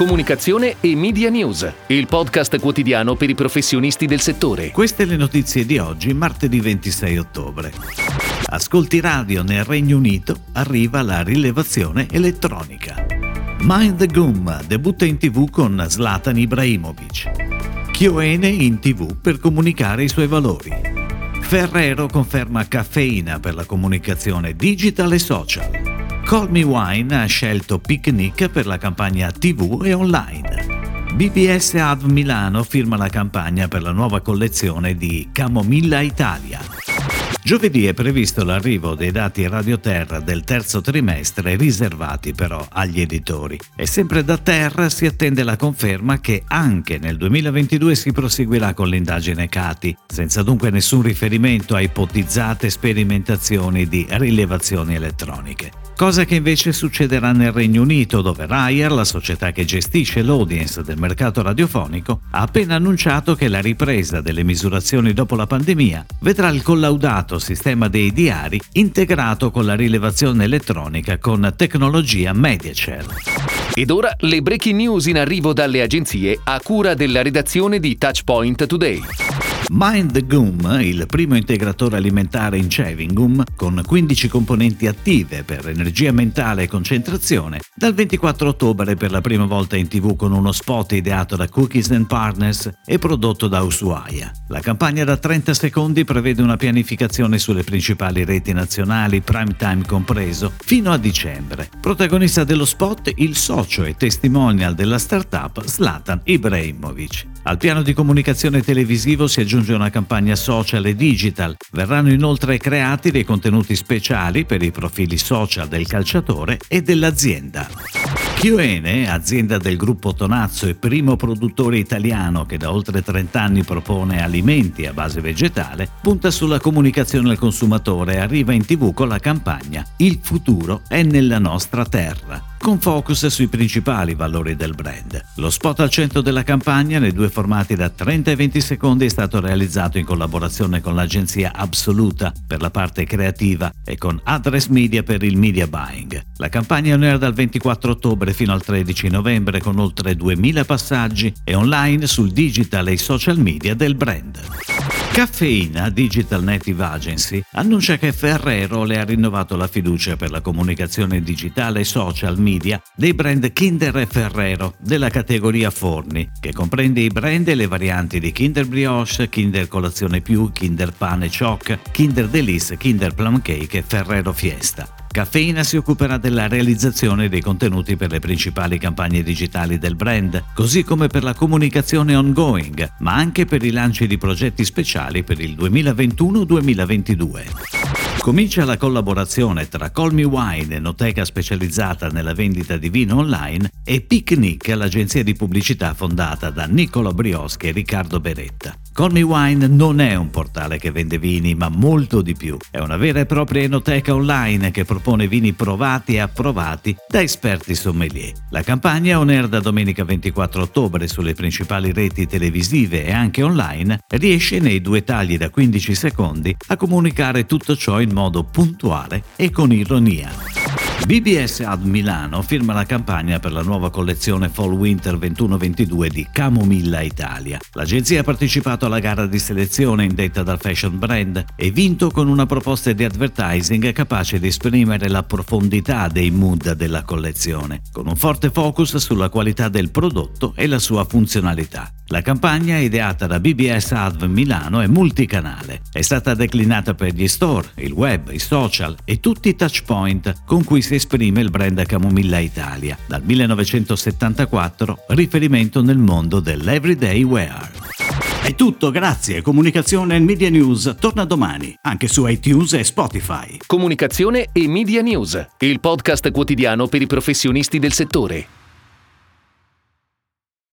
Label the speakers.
Speaker 1: Comunicazione e Media News, il podcast quotidiano per i professionisti del settore.
Speaker 2: Queste le notizie di oggi, martedì 26 ottobre. Ascolti radio nel Regno Unito, arriva la rilevazione elettronica. Mind the Goom debutta in tv con Zlatan Ibrahimovic. Chioene in tv per comunicare i suoi valori. Ferrero conferma caffeina per la comunicazione digital e social. Call Me Wine ha scelto Picnic per la campagna TV e online. BBS Ad Milano firma la campagna per la nuova collezione di Camomilla Italia. Giovedì è previsto l'arrivo dei dati Radioterra del terzo trimestre riservati però agli editori. E sempre da Terra si attende la conferma che anche nel 2022 si proseguirà con l'indagine Cati, senza dunque nessun riferimento a ipotizzate sperimentazioni di rilevazioni elettroniche cosa che invece succederà nel Regno Unito dove Ryer, la società che gestisce l'audience del mercato radiofonico, ha appena annunciato che la ripresa delle misurazioni dopo la pandemia vedrà il collaudato sistema dei diari integrato con la rilevazione elettronica con tecnologia MediaCell.
Speaker 1: Ed ora le breaking news in arrivo dalle agenzie a cura della redazione di Touchpoint Today.
Speaker 2: Mind the Gum, il primo integratore alimentare in chewing gum con 15 componenti attive per energia mentale e concentrazione, dal 24 ottobre per la prima volta in tv con uno spot ideato da Cookies and Partners e prodotto da Ushuaia. La campagna da 30 secondi prevede una pianificazione sulle principali reti nazionali, prime time compreso, fino a dicembre. Protagonista dello spot il socio e testimonial della startup Zlatan Ibrahimovic. Al piano di comunicazione televisivo si aggiunge una campagna social e digital. Verranno inoltre creati dei contenuti speciali per i profili social del calciatore e dell'azienda. Chioene, azienda del gruppo Tonazzo e primo produttore italiano che da oltre 30 anni propone alimenti a base vegetale, punta sulla comunicazione al consumatore e arriva in tv con la campagna Il futuro è nella nostra terra con focus sui principali valori del brand. Lo spot al centro della campagna, nei due formati da 30 e 20 secondi, è stato realizzato in collaborazione con l'agenzia Absoluta per la parte creativa e con Address Media per il media buying. La campagna è dal 24 ottobre fino al 13 novembre con oltre 2000 passaggi e online sul digital e i social media del brand. Caffeina Digital Native Agency annuncia che Ferrero le ha rinnovato la fiducia per la comunicazione digitale e social media dei brand Kinder e Ferrero della categoria forni, che comprende i brand e le varianti di Kinder Brioche, Kinder Colazione Più, Kinder Pane Choc, Kinder Delice, Kinder Plum Cake e Ferrero Fiesta. Caffeina si occuperà della realizzazione dei contenuti per le principali campagne digitali del brand, così come per la comunicazione ongoing, ma anche per i lanci di progetti speciali per il 2021-2022. Comincia la collaborazione tra Call Me Wine, enoteca specializzata nella vendita di vino online, e Picnic, l'agenzia di pubblicità fondata da Niccolo Brioschi e Riccardo Beretta. Call Me Wine non è un portale che vende vini, ma molto di più. È una vera e propria enoteca online che propone vini provati e approvati da esperti sommelier. La campagna on air da domenica 24 ottobre sulle principali reti televisive e anche online riesce nei due tagli da 15 secondi a comunicare tutto ciò in modo puntuale e con ironia. BBS Ad Milano firma la campagna per la nuova collezione Fall Winter 21-22 di Camomilla Italia. L'agenzia ha partecipato alla gara di selezione indetta dal fashion brand e vinto con una proposta di advertising capace di esprimere la profondità dei mood della collezione, con un forte focus sulla qualità del prodotto e la sua funzionalità. La campagna, ideata da BBS Adv Milano, è multicanale. È stata declinata per gli store, il web, i social e tutti i touchpoint con cui si esprime il brand Camomilla Italia, dal 1974, riferimento nel mondo dell'everyday wear. È tutto, grazie. Comunicazione e Media News torna domani, anche su iTunes e Spotify.
Speaker 1: Comunicazione e Media News, il podcast quotidiano per i professionisti del settore.